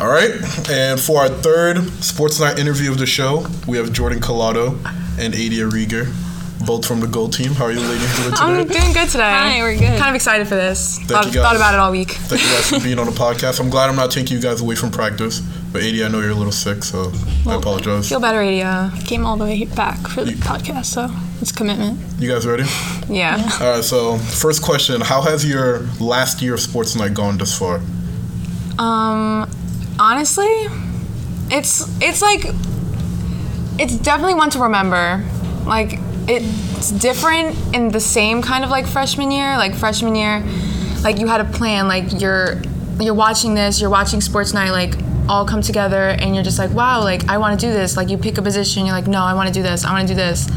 All right, and for our third Sports Night interview of the show, we have Jordan Collado and Adia Rieger, both from the Gold Team. How are you ladies doing today? I'm doing good today. Hi, we're good. Kind of excited for this. Thank Thought, you guys. thought about it all week. Thank you guys for being on the podcast. I'm glad I'm not taking you guys away from practice. But Adia, I know you're a little sick, so I apologize. Feel better, Adia. Came all the way back for the podcast, so it's commitment. You guys ready? Yeah. All right. So first question: How has your last year of Sports Night gone thus far? Um, honestly, it's it's like it's definitely one to remember. Like it's different in the same kind of like freshman year. Like freshman year, like you had a plan. Like you're you're watching this. You're watching Sports Night. Like all come together, and you're just like, wow. Like I want to do this. Like you pick a position. You're like, no, I want to do this. I want to do this.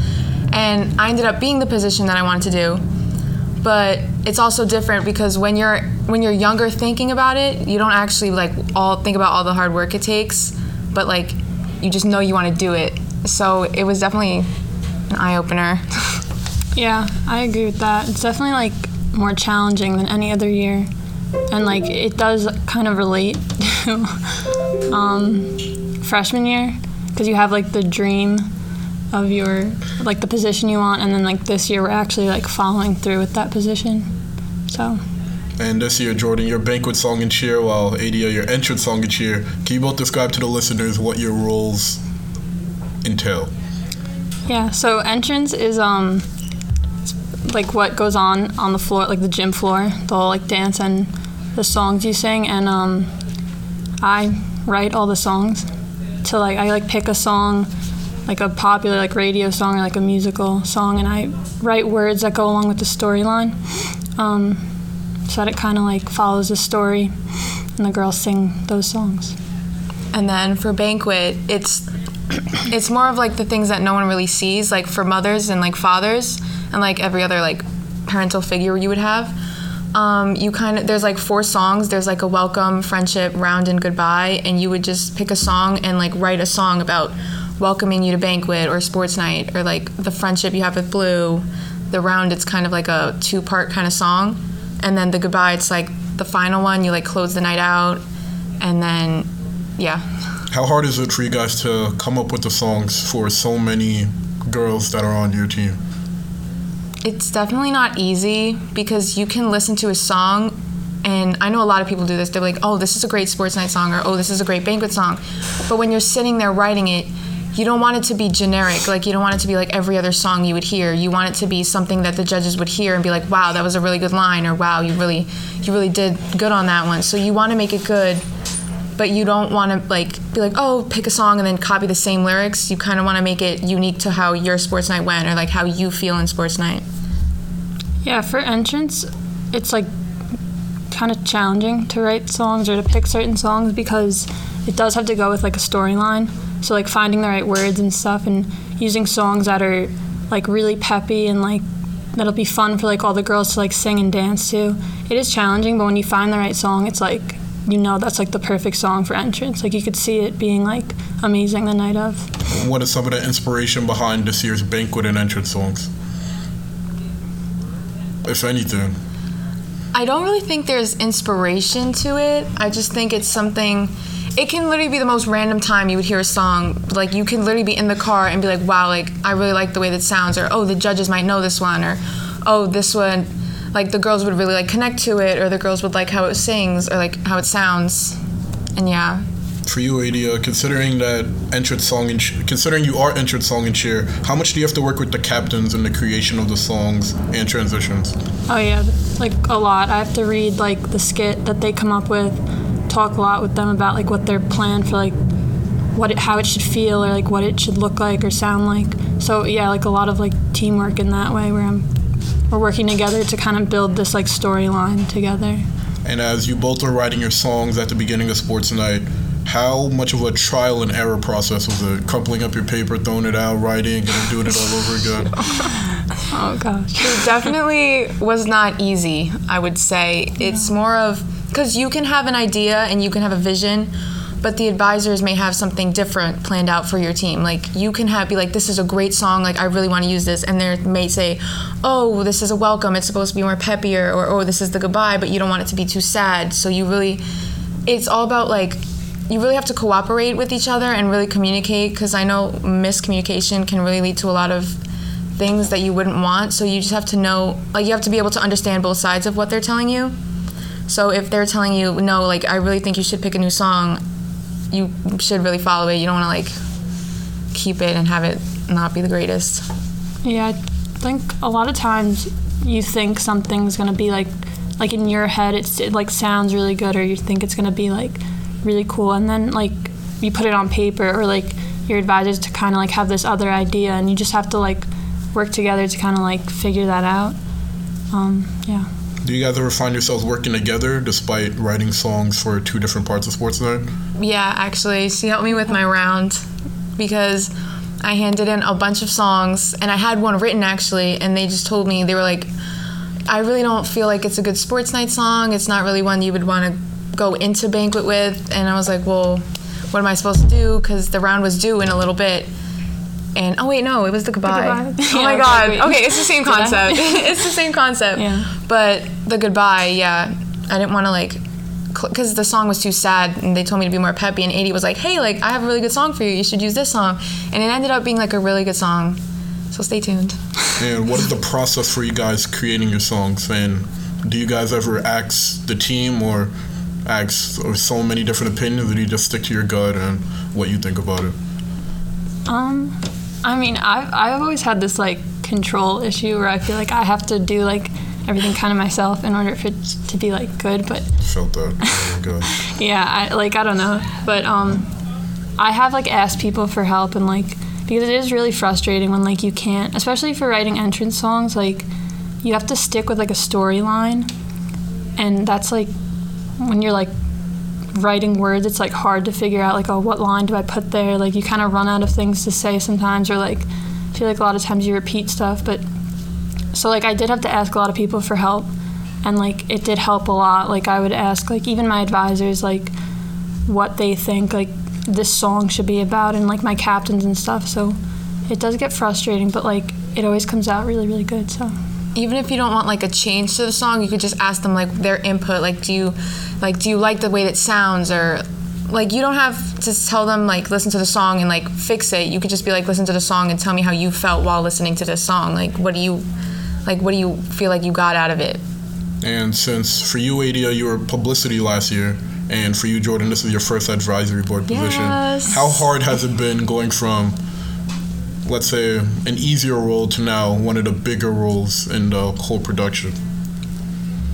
And I ended up being the position that I wanted to do but it's also different because when you're when you're younger thinking about it you don't actually like all think about all the hard work it takes but like you just know you want to do it so it was definitely an eye-opener Yeah, I agree with that. It's definitely like more challenging than any other year, and like it does kind of relate to um, freshman year because you have like the dream of your like the position you want, and then like this year we're actually like following through with that position. So And this year, Jordan, your banquet song and cheer, while Adia, your entrance song and cheer. Can you both describe to the listeners what your roles entail? Yeah, so entrance is um like what goes on on the floor, like the gym floor, the whole like dance and the songs you sing and um I write all the songs. So like I like pick a song, like a popular like radio song or like a musical song and I write words that go along with the storyline. Um so that it kind of like follows the story and the girls sing those songs. and then for banquet it's it's more of like the things that no one really sees like for mothers and like fathers and like every other like parental figure you would have um, you kind of there's like four songs there's like a welcome friendship round and goodbye and you would just pick a song and like write a song about welcoming you to banquet or sports night or like the friendship you have with blue the round it's kind of like a two part kind of song and then the goodbye it's like the final one you like close the night out and then yeah How hard is it for you guys to come up with the songs for so many girls that are on your team? It's definitely not easy because you can listen to a song, and I know a lot of people do this. They're like, oh, this is a great sports night song, or oh, this is a great banquet song. But when you're sitting there writing it, you don't want it to be generic. Like, you don't want it to be like every other song you would hear. You want it to be something that the judges would hear and be like, wow, that was a really good line, or wow, you really, you really did good on that one. So you want to make it good, but you don't want to like be like, oh, pick a song and then copy the same lyrics. You kind of want to make it unique to how your sports night went, or like how you feel in sports night. Yeah, for entrance, it's like kind of challenging to write songs or to pick certain songs because it does have to go with like a storyline. So like finding the right words and stuff and using songs that are like really peppy and like that'll be fun for like all the girls to like sing and dance to. It is challenging, but when you find the right song, it's like you know that's like the perfect song for entrance. Like you could see it being like amazing the night of. What is some of the inspiration behind this year's banquet and entrance songs? If anything. I don't really think there's inspiration to it. I just think it's something. It can literally be the most random time you would hear a song. Like you can literally be in the car and be like, "Wow, like I really like the way that sounds," or "Oh, the judges might know this one," or "Oh, this one." Like the girls would really like connect to it, or the girls would like how it sings, or like how it sounds, and yeah. For you, Adia, considering that entrance song and ch- considering you are entrance song and cheer, how much do you have to work with the captains in the creation of the songs and transitions? Oh yeah, like a lot. I have to read like the skit that they come up with, talk a lot with them about like what their plan for like what it, how it should feel or like what it should look like or sound like. So yeah, like a lot of like teamwork in that way where I'm we're working together to kind of build this like storyline together. And as you both were writing your songs at the beginning of Sports Night, how much of a trial and error process was it? Crumpling up your paper, throwing it out, writing, and then doing it all over again? Oh gosh. It definitely was not easy, I would say. It's more of because you can have an idea and you can have a vision, but the advisors may have something different planned out for your team. Like you can have be like, this is a great song, like I really want to use this, and they may say, oh, this is a welcome, it's supposed to be more peppier, or oh, this is the goodbye, but you don't want it to be too sad. So you really, it's all about like you really have to cooperate with each other and really communicate because I know miscommunication can really lead to a lot of things that you wouldn't want. So you just have to know, like, you have to be able to understand both sides of what they're telling you. So if they're telling you, no, like, I really think you should pick a new song, you should really follow it. You don't want to, like, keep it and have it not be the greatest. Yeah, I think a lot of times you think something's gonna be like, like in your head, it's it like sounds really good, or you think it's gonna be like really cool, and then like you put it on paper, or like your advisors to kind of like have this other idea, and you just have to like work together to kind of like figure that out. Um, yeah. Do you guys ever find yourselves working together despite writing songs for two different parts of Sports Night? Yeah, actually, she helped me with my round because I handed in a bunch of songs and I had one written actually, and they just told me they were like, I really don't feel like it's a good sports night song. It's not really one you would want to go into banquet with. And I was like, well, what am I supposed to do? Because the round was due in a little bit. And oh wait, no, it was the goodbye. goodbye. Oh Yeah, my god. like, okay, it's the same concept. it's the same concept. Yeah. But the goodbye, yeah, I didn't want to like, because the song was too sad, and they told me to be more peppy. And Adia was like, hey, like I have a really good song for you. You should use this song. And it ended up being like a really good song. So stay tuned. And what is the process for you guys creating your songs? And do you guys ever ask the team or ask or so many different opinions, or do you just stick to your gut and what you think about it? Um, I mean, I've I've always had this like control issue where I feel like I have to do like everything kind of myself in order for it to be like good, but Felt that. God. yeah i like i don't know but um i have like asked people for help and like because it is really frustrating when like you can't especially for writing entrance songs like you have to stick with like a storyline and that's like when you're like writing words it's like hard to figure out like oh what line do i put there? Like you kind of run out of things to say sometimes or like I feel like a lot of times you repeat stuff but so like i did have to ask a lot of people for help and like it did help a lot. Like i would ask like even my advisors like what they think like this song should be about and like my captains and stuff so it does get frustrating but like it always comes out really really good so even if you don't want like a change to the song, you could just ask them like their input. Like, do you like do you like the way that sounds or like you don't have to tell them like listen to the song and like fix it. You could just be like listen to the song and tell me how you felt while listening to this song. Like, what do you like? What do you feel like you got out of it? And since for you, Adia, you were publicity last year, and for you, Jordan, this is your first advisory board position. Yes. How hard has it been going from, let's say, an easier role to now one of the bigger roles in the whole production?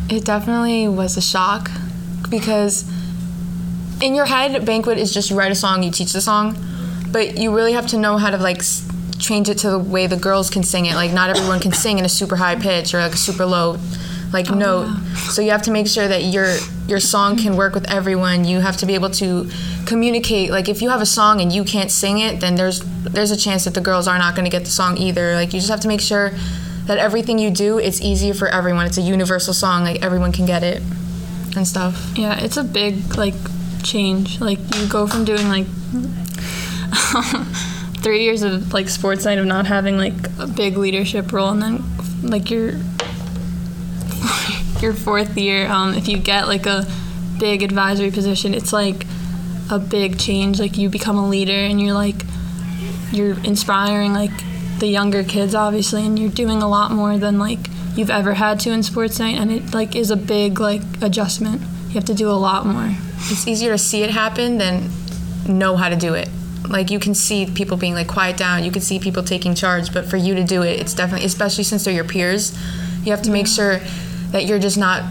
It definitely was a shock because in your head, banquet is just you write a song, you teach the song, but you really have to know how to like change it to the way the girls can sing it. Like not everyone can sing in a super high pitch or like a super low like oh, note. So you have to make sure that your your song can work with everyone. You have to be able to communicate. Like if you have a song and you can't sing it, then there's there's a chance that the girls are not going to get the song either. Like you just have to make sure that everything you do it's easier for everyone. It's a universal song. Like everyone can get it and stuff. yeah it's a big like change like you go from doing like three years of like sports night of not having like a big leadership role and then like your your fourth year um, if you get like a big advisory position it's like a big change like you become a leader and you're like you're inspiring like the younger kids obviously and you're doing a lot more than like you've ever had to in sports night and it like is a big like adjustment you have to do a lot more It's easier to see it happen than know how to do it. Like you can see people being like quiet down. You can see people taking charge, but for you to do it, it's definitely especially since they're your peers, you have to make sure that you're just not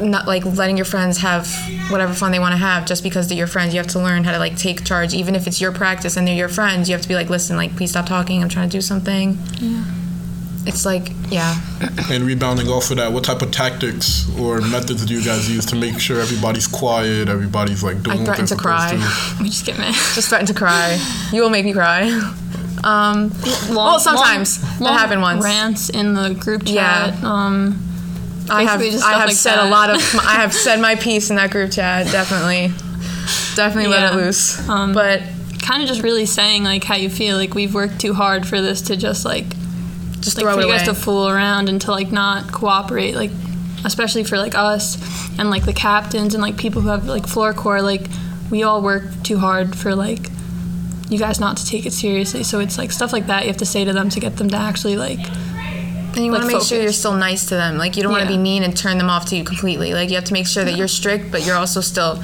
not like letting your friends have whatever fun they want to have just because they're your friends. You have to learn how to like take charge, even if it's your practice and they're your friends. You have to be like, listen, like please stop talking. I'm trying to do something. Yeah. It's like, yeah. And rebounding off of that, what type of tactics or methods do you guys use to make sure everybody's quiet, everybody's like doing I what threaten they're to supposed cry. to? we just get mad Just threaten to cry. You will make me cry. Um, well, sometimes long- that long happened once. rants in the group Yeah. chat um I have I have like said a lot of I have said my piece in that group chat. Definitely, definitely let it loose. Um, but kind of just really saying like how you feel like we've worked too hard for this to just like just like for you guys to fool around and to like not cooperate like especially for like us and like the captains and like people who have like floor core like we all work too hard for like you guys not to take it seriously. So it's like stuff like that you have to say to them to get them to actually like And you want to Like, make sure you're still nice to them. Like you don't want to be mean and turn them off to you completely. Like you have to make sure that you're strict, but you're also still.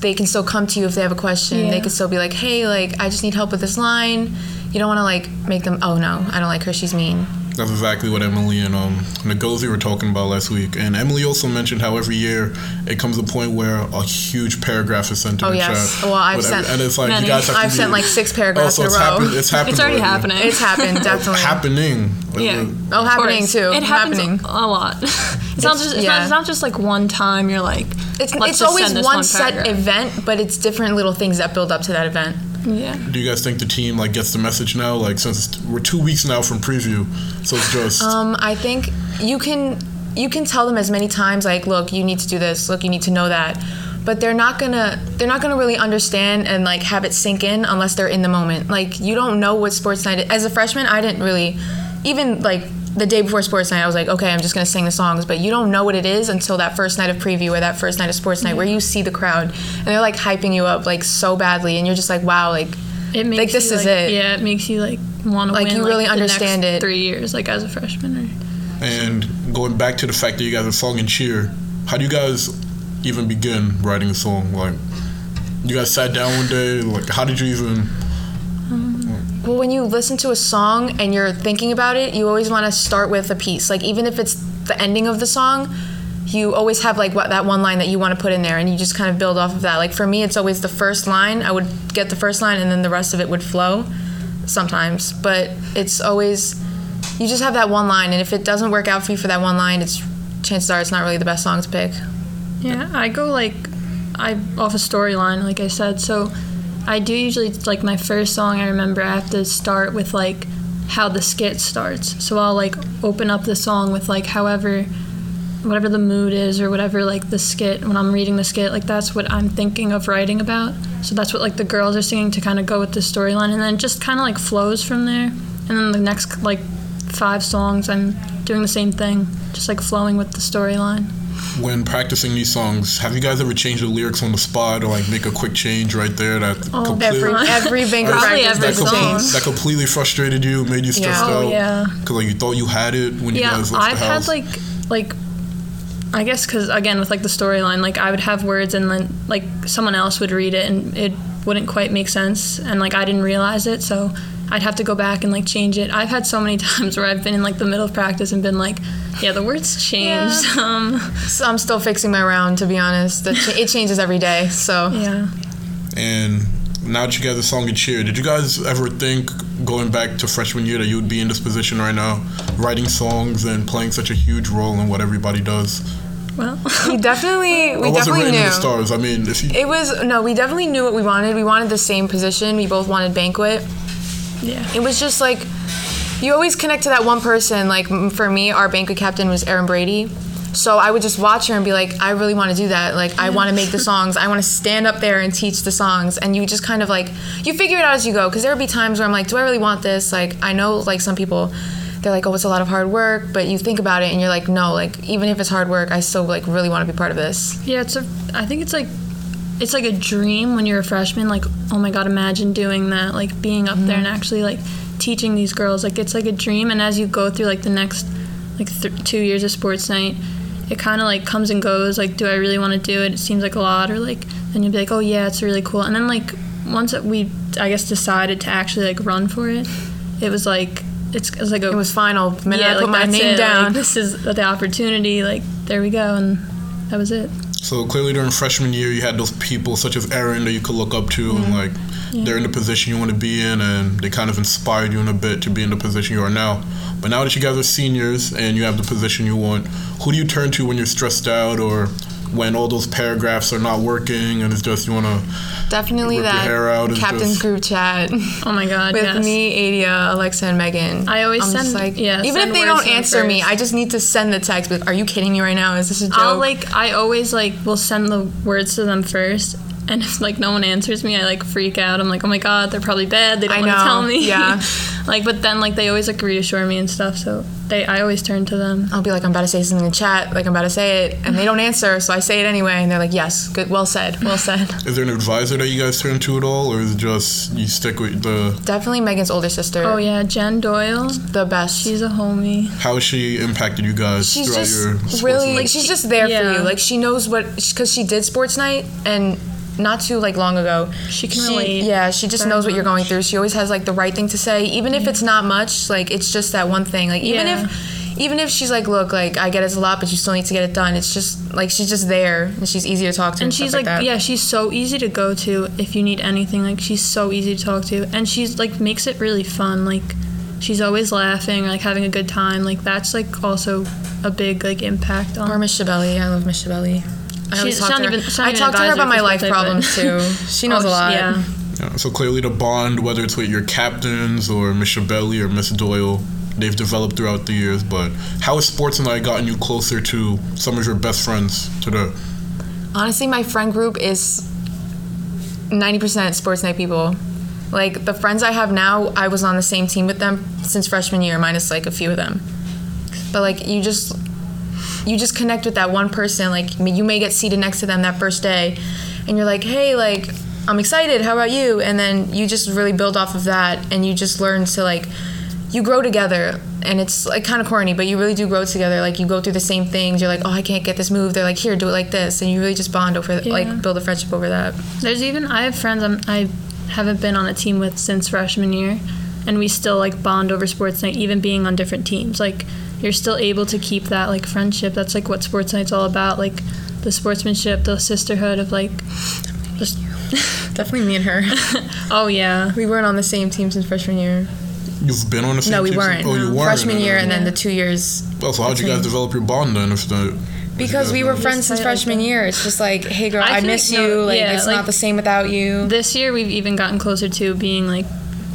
They can still come to you if they have a question. They Yeah. can still be like, "Hey, like I just need help with this line." You don't want to like make them. Oh no, I don't like her. She's mean. That's exactly what Emily and um, Ngozi were talking about last week. And Emily also mentioned how every year it comes to a point where a huge paragraph is sent to Oh, the yes. chat. Well, I've with every- sent and it's like many. you guys have to I've be- sent like six paragraphs Oh, so in a row. happened. It's happened. it's already already. happening. It's happened definitely. happening. Yeah. Oh, happening too. It happens happening. a lot. it's, not just it's, yeah. not, it's not just like one time you're like It's, let's it's just always send this one, set event, but it's different little things that build up to that event. Yeah. Do you guys think the team like gets the message now? Like since we're two weeks now from preview, so it's just Um, I think you can you can tell them as many times like, look, you need to do this. Look, you need to know that. But they're not gonna they're not gonna really understand and like have it sink in unless they're in the moment. Like you don't know what sports night. Is. As a freshman, I didn't really even like the day before sports night. I was like, okay, I'm just gonna sing the songs. But you don't know what it is until that first night of preview or that first night of sports night where you see the crowd and they're like hyping you up like so badly, and you're just like, wow, like It makes Like, this you, is like- it. Yeah, it makes you like want to Like, win. you really the understand it. Three years, like as a freshman. Or, and going back to the fact that you guys are song and cheer. How do you guys even begin writing a song? Like you guys sat down one day. Like how did you even? Well, when you listen to a song and you're thinking about it, you always want to start with a piece. Like even if it's the ending of the song, you always have like what that one line that you want to put in there, and you just kind of build off of that. Like for me, it's always the first line. I would get the first line, and then the rest of it would flow. Sometimes, but it's always you just have that one line, and if it doesn't work out for you for that one line, it's chances are it's not really the best song to pick. yeah, I go like I off a storyline, like I said. So I do usually like my first song. I remember I have to start with like how the skit starts. So I'll like open up the song with like however whatever the mood is or whatever like the skit when I'm reading the skit like that's what I'm thinking of writing about so that's what like the girls are singing to kind of go with the storyline and then it just kind of like flows from there and then the next like five songs I'm doing the same thing just like flowing with the storyline When practicing these songs, have you guys ever changed the lyrics on the spot or like make a quick change right there that Oh, completely Every every bingo Probably practice every there's a song. change. that completely frustrated you, made you stressed Yeah. Oh, out? Oh, yeah. Because like you thought you had it when you guys left I've the had like like I guess because again with like the storyline like I would have words and then like someone else would read it and it wouldn't quite make sense and like I didn't realize it so I'd have to go back and like change it. I've had so many times where I've been in like the middle of practice and been like, yeah, the words changed. Um, So I'm still fixing my round, to be honest. The ch- It changes every day, so. yeah. And now that you guys are song and cheer, did you guys ever think going back to freshman year that you would be in this position right now, writing songs and playing such a huge role in what everybody does? Well, We definitely, we or was it definitely written in knew. the stars? I mean, if you It was no, we definitely knew what we wanted. We wanted the same position. We both wanted banquet. Yeah. It was just like you always connect to that one person. Like for me, our banquet captain was Aaron Brady. So I would just watch her and be like, I really want to do that. Like I want to make the songs. I want to stand up there and teach the songs. And you just kind of like you figure it out as you go. Because there would be times where I'm like, do I really want this? Like I know like some people. They're like, oh, it's a lot of hard work, but you think about it and you're like, no, like even if it's hard work, I still like really want to be part of this. Yeah, it's a. I think it's like, it's like a dream when you're a freshman. Like, oh my god, imagine doing that. Like being up there and mm-hmm. actually like teaching these girls. Like it's like a dream. And as you go through like the next like th- two years of sports night, it kind of like comes and goes. Like, do I really want to do it? It seems like a lot. Or like then you'll be like, oh yeah, it's really cool. And then like once we, I guess, decided to actually like run for it, it was like it's, it was like a It was final. Minute yeah, I put like my name it. Like, down. this is the opportunity. Like there we go, and that was it. So clearly during freshman year, you had those people such as Aaron that you could look up to, and like they're in the position you want to be in, and they kind of inspired you in a bit to be in the position you are now. But now that you guys are seniors and you have the position you want, who do you turn to when you're stressed out or when all those paragraphs are not working and it's just you want to Definitely Rip your that hair out captain's just- group chat. Oh my god, with yes. me, Adia, Alexa, and Megan. I always I'm send- like, yeah, even if they don't to them answer me. I just need to send the text. Like, are you kidding me right now? Is this a joke? I'll like I always like will send the words to them first, and if like no one answers me, I like freak out. I'm like, oh my god, they're probably bad. They don't want to tell me. yeah. like, but then like they always like reassure me and stuff. So they, I always turn to them. I'll be like, I'm about to say something in the chat, like I'm about to say it, and they don't answer, so I say it anyway, and they're like, yes, good, well said, well said. Is there an advisor that you guys turn to at all, or is it just you stick with the? Definitely Megan's older sister. Oh yeah, Jen Doyle. The best. She's a homie. How has she impacted you guys she's throughout just your sports really life? like she's just there for you like she knows what because she did sports night and not too like long ago She can relate yeah she just knows what you're going through she always has like the right thing to say even if it's not much like it's just that one thing like even Yeah. if even if she's like look like i get it's a lot but you still need to get it done it's just like she's just there and she's easy to talk to and, And she's like, like, yeah, she's so easy to go to if you need anything. Like she's so easy to talk to, and she's like makes it really fun. Like she's always laughing, or, like having a good time. Like that's like also a big like impact on. or miss Shabelli. i love miss Shabelli. I always She's talk not to her. even- she's I even talk to her about my life problems too. She knows Oh, a lot. Yeah. Yeah, so clearly the bond, whether it's with your captains or Miss Shabelli or Miss Doyle, they've developed throughout the years. But how has sports night gotten you closer to some of your best friends today? Honestly, my friend group is 90% sports night people. Like the friends I have now, I was on the same team with them since freshman year, minus like a few of them. But like you just you just connect with that one person. Like you may get seated next to them that first day, and you're like, hey, like I'm excited. How about you? And then you just really build off of that, and you just learn to like you grow together and it's like kind of corny but you really do grow together like you go through the same things you're like oh i can't get this move they're like here do it like this and you really just bond over Yeah. like build a friendship over that There's even I have friends I'm, I haven't been on a team with since freshman year, and we still like bond over sports night, even being on different teams. Like you're still able to keep that like friendship. That's like what sports night's all about. Like the sportsmanship, the sisterhood of like. Just, definitely me and her oh yeah. we weren't on the same team since freshman year You've been on the same no we team weren't since- Oh, you weren't. freshman year and then Yeah. the two years Well, so how'd you guys develop your bond then? If the because we were Just friends since freshman year it's just like hey girl I i, miss like- you no, like yeah, it's like- not the same without you This year we've even gotten closer to being like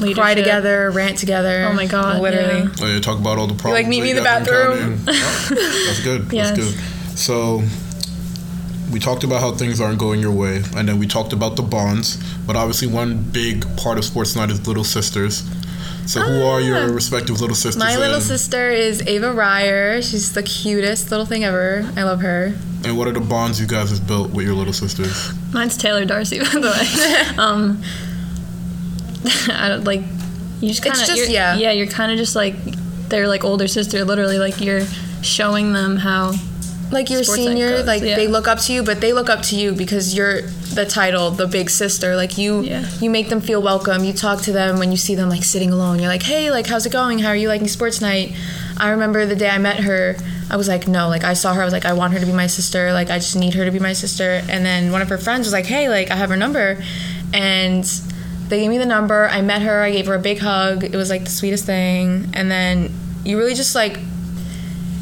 leadership. cry together rant together Oh my God, literally yeah. Oh, yeah, talk about all the problems. like, meet me in the bathroom. Oh, that's good. Yes. That's good. So we talked about how things aren't going your way, and then we talked about the bonds. But obviously, one big part of sports night is little sisters. So who are Ah. your respective little sisters? my little and, sister is ava ryer she's the cutest little thing ever i love her And what are the bonds you guys have built with your little sisters? Mine's Taylor Darcy, by the way. um, I don't like. You just kind of just- yeah. yeah. You're kind of just like their like older sister. Literally, like you're showing them how. like your Sports senior, goes, like yeah. they look up to you, but they look up to you because you're the title, the big sister. Like you, Yeah. you make them feel welcome. You talk to them when you see them like sitting alone. You're like, hey, like how's it going? How are you liking sports night? I remember the day I met her. I was like, no, like I saw her. I was like, I want her to be my sister. Like I just need her to be my sister. And then one of her friends was like, hey, like I have her number, and they gave me the number. I met her. I gave her a big hug. It was like the sweetest thing. And then you really just like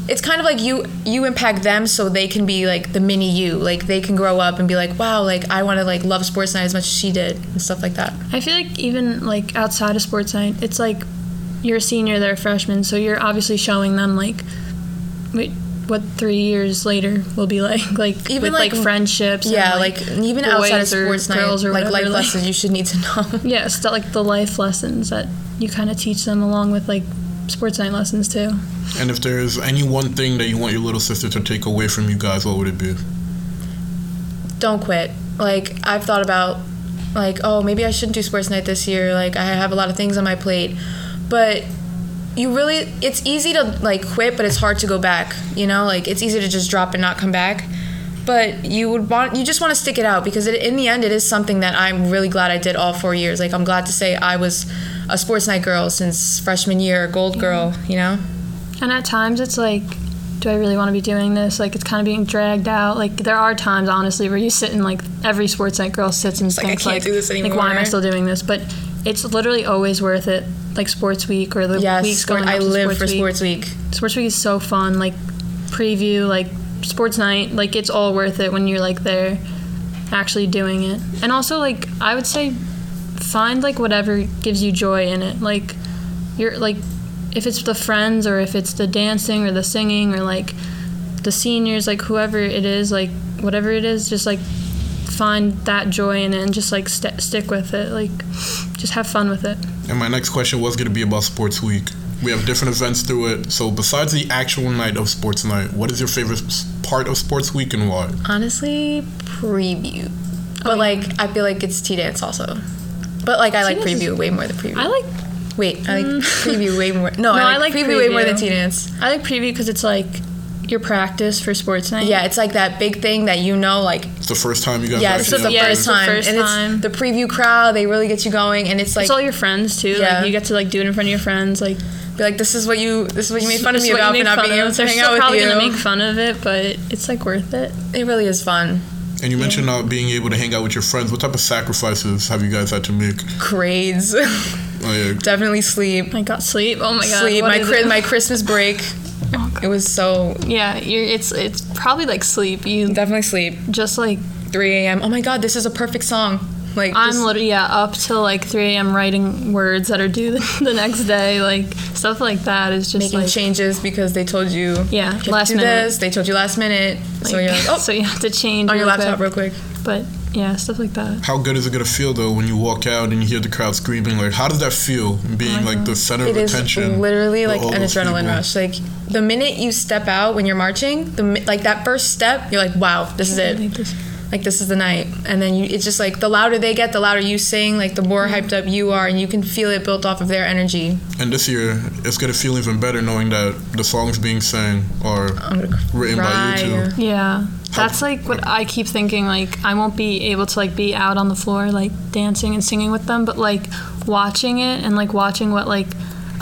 it's kind of like you you impact them so they can be like the mini you like they can grow up and be like wow like i want to like love sports night as much as she did and stuff like that I feel like even like outside of sports night, it's like you're a senior, they're a freshman, so you're obviously showing them like wait, what three years later will be like, like Even, with like, like, friendships. and, yeah like, even outside of boys or sports night girls or like whatever, life like- lessons you should need to know Yeah, it's the, like the life lessons that you kind of teach them along with like sports night lessons too. And if there's any one thing that you want your little sister to take away from you guys, what would it be? don't quit like i've thought about like oh maybe i shouldn't do sports night this year like i have a lot of things on my plate but you really it's easy to like quit but it's hard to go back you know like it's easy to just drop and not come back but you would want you just want to stick it out because it, in the end it is something that i'm really glad i did all four years like i'm glad to say i was a sports night girl since freshman year gold girl you know And at times it's like, do I really want to be doing this? Like it's kind of being dragged out. Like there are times, honestly, where you sit and like every sports night girl sits and like, I thinks like, this like why am I still doing this? But it's literally always worth it. Like sports week or the yes weeks sport, going. i live for week. sports week Sports week is so fun. Like preview, like sports night. Like it's all worth it when you're like there, actually doing it. And also like I would say, find like whatever gives you joy in it. Like you're like if it's the friends or if it's the dancing or the singing or like the seniors, like whoever it is, like whatever it is, just like find that joy in it and just like st- stick with it. Like, just have fun with it. And my next question was going to be about Sports Week. We have different events through it. So, besides the actual night of Sports Night, what is your favorite part of Sports Week and why? Honestly, preview. But like, I feel like it's T dance also. But like, I like preview way more than preview. I like Wait, I like mm. preview way more. No, No, I I like, like preview, way more than. T dance. I like preview because it's like your practice for sports night. Yeah, it's like that big thing that you know, like It's the first time you guys yeah, actually this is the have Yeah, first it's the first and time. it's the preview crowd. They really get you going, and it's like it's all your friends too. Yeah. Like you get to like do it in front of your friends. Like be like, this is what you, this is what you made fun of me about you for not being able to They're hang still out with probably you. gonna make fun of it, but it's like worth it. it really is fun. And you mentioned not being able to hang out with your friends. What type of sacrifices have you guys had to make? Grades, Oh, yeah. definitely sleep. I got sleep. Oh my god. sleep. what My is Chri- it? my Christmas break. It was so Yeah, you're. It's it's probably like sleep. You definitely sleep. just like 3 a.m. Oh my God, this is a perfect song. Like I'm just- literally yeah up till like 3 a.m. writing words that are due the next day. Like stuff like that is just making like changes because they told you. Yeah, you last do minute. This. They told you last minute. so you're like, oh, so you have to change on your laptop quick. real quick. But yeah, stuff like that. How good is it gonna feel though when you walk out and you hear the crowd screaming? Like, how does that feel? Being oh like the center Oh It of is attention. literally like an adrenaline people. rush. Like the minute you step out when you're marching, the like that first step, you're like, wow, this is it. Like this- is the night. And then you, it's just like the louder they get, the louder you sing. Like the more hyped up you are, and you can feel it built off of their energy. And this year, it's gonna feel even better knowing that the songs being sang are I'm written by you two. Yeah, that's like what I keep thinking. Like I won't be able to like be out on the floor like dancing and singing with them, but like watching it and like watching what like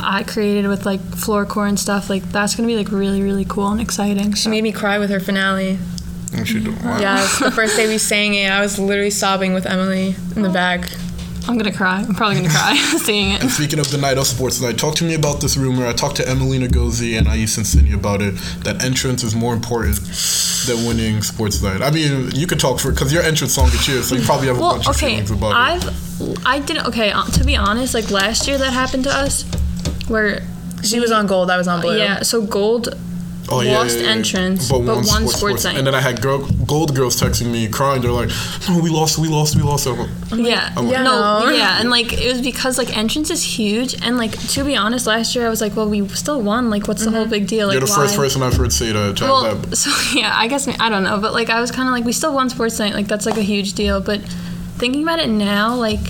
I created with like floorcore and stuff. Like that's gonna be like really really cool and exciting. She So. made me cry with her finale. And she do- wow. Yes, the first day we sang it, I was literally sobbing with Emily in the back. I'm gonna cry. I'm probably gonna cry seeing it. And speaking of the night of sports night, talk to me about this rumor. I talked to Emily and Ngozi and Ais Cincinnati about it. That entrance is more important than winning sports night. I mean, you could talk for because your entrance song is cheers, so you probably have a Well, bunch of okay, feelings about it. I've I didn't. Okay, uh, to be honest, like last year that happened to us, where She was on gold, I was on blue. yeah, so gold Oh, lost entrance, but one sports night. And then I had girl, gold girls texting me crying. They're like, "No, we lost, we lost, we lost." I'm like, Yeah. I'm like- Yeah. No, No. yeah, and like it was because like entrance is huge, and like to be honest, last year I was like, well, we still won. Like, what's the whole mm-hmm. big deal? Like, You're the why? first person I've heard say that. Chad, Well, that- so yeah, I guess I don't know, but like I was kind of like, we still won sports night. Like that's like a huge deal. But thinking about it now, like,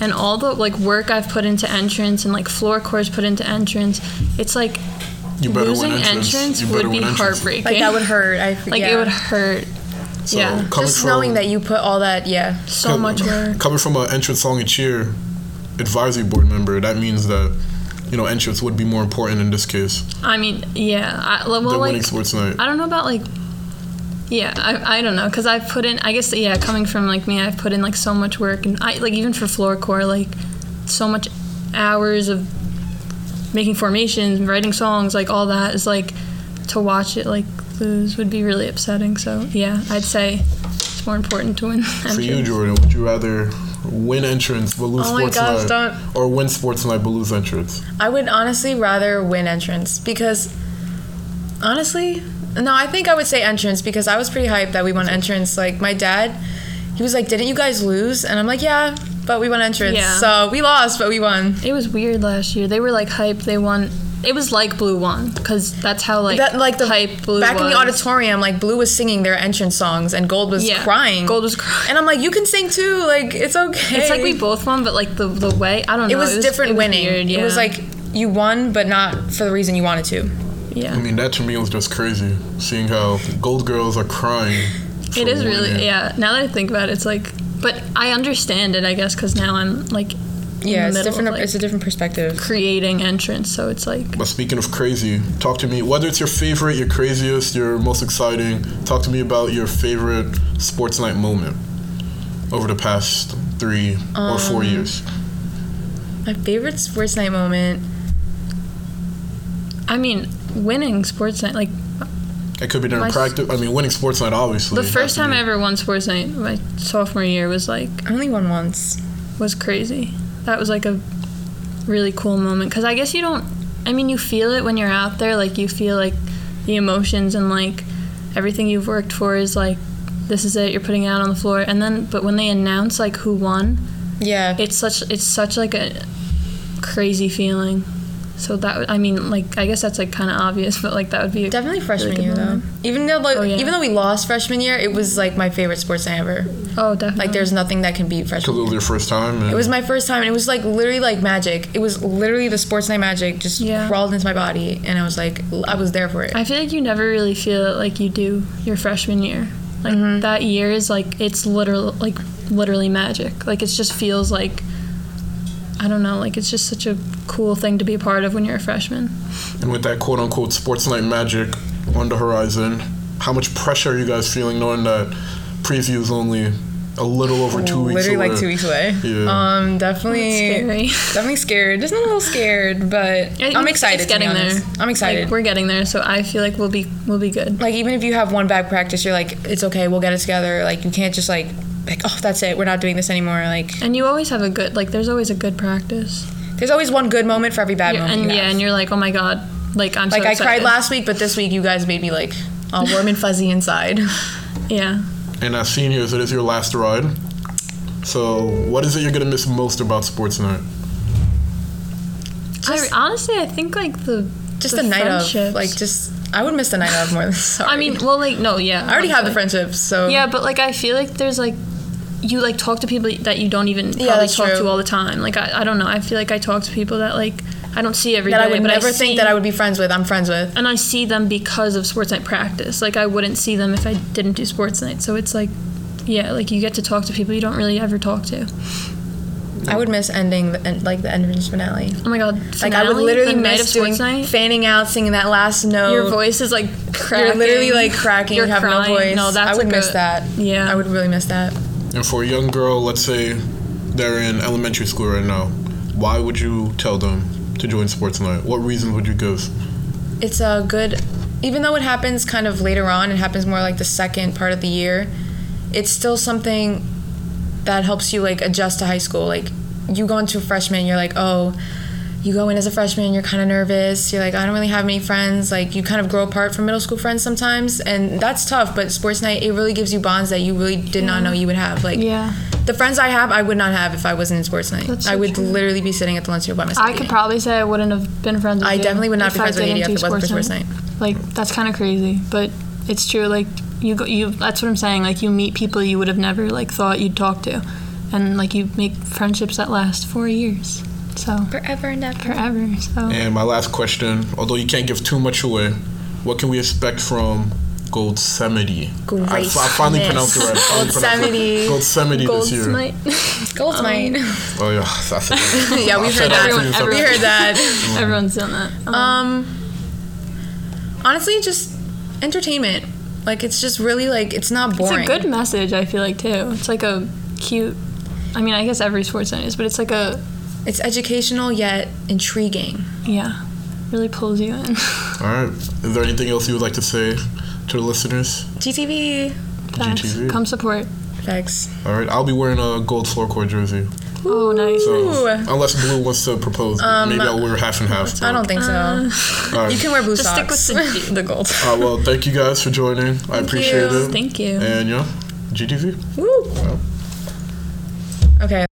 and all the like work I've put into entrance and like floor course put into entrance, it's like you better losing win entrance. entrance You better would be win entrance. heartbreaking. Like that would hurt. I like yeah. it would hurt. So, yeah. coming Just from, knowing that you put all that, yeah. So com- much work. Coming from an entrance song and cheer advisory board member, that means that you know entrance would be more important in this case I mean, yeah. I, well, than like winning sports night. I don't know about like. Yeah, I, I don't know because I've put in. I guess yeah, coming from like me, I've put in like so much work and I like even for floor core like so much hours of making formations, writing songs, like all that is like to watch it like lose would be really upsetting. So yeah, I'd say it's more important to win. For you. Jordan, would you rather win entrance but lose Oh my sports gosh, night, don't- or win sports night but lose entrance? I would honestly rather win entrance because honestly, no, I think I would say entrance because I was pretty hyped that we won entrance. Like my dad, he was like, "Didn't you guys lose?" And I'm like, "Yeah, but we won entrance. Yeah. So we lost, but we won." It was weird last year. They were like hyped. They won. It was like Blue won because that's how like that like the hype Blue back in the auditorium, like Blue was singing their entrance songs and Gold was Yeah, crying. Gold was crying. and I'm like, "You can sing too. Like it's okay." It's like we both won, but like the the way I don't know. It was different it was winning. weird, It was like you won, but not for the reason you wanted to. Yeah. I mean, that to me was just crazy. Seeing how gold girls are crying. for It is really yeah. Now that I think about it, it's like, but I understand it. I guess because now I'm like in Yeah, it's different. Of, like, it's a different perspective. creating entrance, so it's like But speaking of crazy, talk to me. Whether it's your favorite, your craziest, your most exciting, talk to me about your favorite sports night moment over the past three or four Um, years. My favorite sports night moment. I mean, winning sports night. Like It could be during my practice. I mean, winning sports night, obviously. the first time I ever won sports night, my sophomore year, was like I only won once. was crazy. That was like a really cool moment because I guess you don't. I mean, you feel it when you're out there. Like you feel like the emotions and like everything you've worked for is like this is it. You're putting it out on the floor, and then but when they announce like who won, Yeah. it's such it's such like a crazy feeling. So that would- I mean like I guess that's like kind of obvious, but like that would be a Definitely freshman good year though. Even though like, Oh, yeah. even though we lost freshman year, it was like my favorite sports night ever. oh definitely Like there's nothing that can beat Because freshman. it was your first time. And It was my first time, and it was like literally like magic. It was literally the sports night magic just Yeah. crawled into my body, and I was like, I was there for it. I feel like you never really feel it like you do your freshman year. Like Mm-hmm. that year is like it's literally like literally magic. Like it just feels like I don't know, like it's just such a cool thing to be a part of when you're a freshman. And with that quote unquote sports night magic on the horizon, how much pressure are you guys feeling knowing that preview is only a little over two weeks away. literally away? like two weeks away. Yeah. Um, definitely, Scary. definitely scared. Just a little scared, but I think I'm excited. It's to be getting there. I'm excited. Like, we're getting there, so I feel like we'll be we'll be good. like even if you have one bad practice, you're like, it's okay, we'll get it together. Like you can't just like, like oh that's it, we're not doing this anymore. Like And you always have a good like there's always a good practice. there's always one good moment for every bad Yeah, moment. and yeah, have. and you're like, oh my god, like I'm like so I excited. cried last week, but this week you guys made me like all warm and fuzzy inside. Yeah. And as seniors, it is your last ride. So, what is it you're gonna miss most about sports night? I, honestly, I think like the Just the the, night of, like just I would miss the night of more than sorry. I mean, well, like no, yeah. I already have the honestly. friendships, so Yeah, but like I feel like there's like you like talk to people that you don't even probably that's talk true. to all the time. Like I, I don't know. I feel like I talk to people that like I don't see every day, that I would but never I see, think that I would be friends with. I'm friends with. and I see them because of sports night practice. Like I wouldn't see them if I didn't do sports night. So it's like, yeah, like you get to talk to people you don't really ever talk to. I would miss ending the, en- like the entrance finale. Oh my god, Like I would finale, literally the night of miss doing sports night. fanning out, singing that last note. Your voice is like cracking. You're literally like cracking. You're you have crying. no voice. No, that's I would like miss a- that. Yeah. I would really miss that. And for a young girl, let's say they're in elementary school right now, why would you tell them to join sports night? What reasons would you give? It's a good, even though it happens kind of later on, it happens more like the second part of the year. It's still something that helps you like adjust to high school. Like you go into freshman, you're like, oh, you go in as a freshman, you're kind of nervous. You're like, I don't really have many friends. Like you kind of grow apart from middle school friends sometimes, and that's tough. But sports night, it really gives you bonds that you really did not know you would have. Like Yeah. the friends I have, I would not have if I wasn't in sports night. So I would true. literally be sitting at the lunch table by myself. I could probably say I wouldn't have been friends with I definitely would not be friends with didn't if it wasn't for sports night. Like that's kind of crazy, but it's true. Like you go, you. That's what I'm saying. Like you meet people you would have never like thought you'd talk to, and like you make friendships that last four years. So Forever and ever. forever. So And my last question, although you can't give too much away, what can we expect from Gold Semity? I, I finally Graceness. pronounced it right. I finally pronounced Goldsemity. it. Gold Semity this year. Smite. Gold's mine. Oh yeah, that's it. yeah, we I heard that. for you, so- We heard that. Everyone's doing that. Um, Um, honestly, just entertainment. Like it's just really like it's not it's boring. a good message. I feel like too. It's like a cute. I mean, I guess every sports night is, but it's like a It's educational yet intriguing. yeah, really pulls you in. All right. Is there anything else you would like to say to the listeners? GTV. Facts. GTV. Come support. Thanks. All right. I'll be wearing a gold floor court jersey. Oh, nice. So unless Blue wants to propose, um, maybe I'll uh, wear half and half. I don't think so. Uh, All right. you can wear blue Just stick with the, the gold. All right, well, thank you guys for joining. I appreciate you. it. Thank you. And yeah, GTV. Woo. Okay.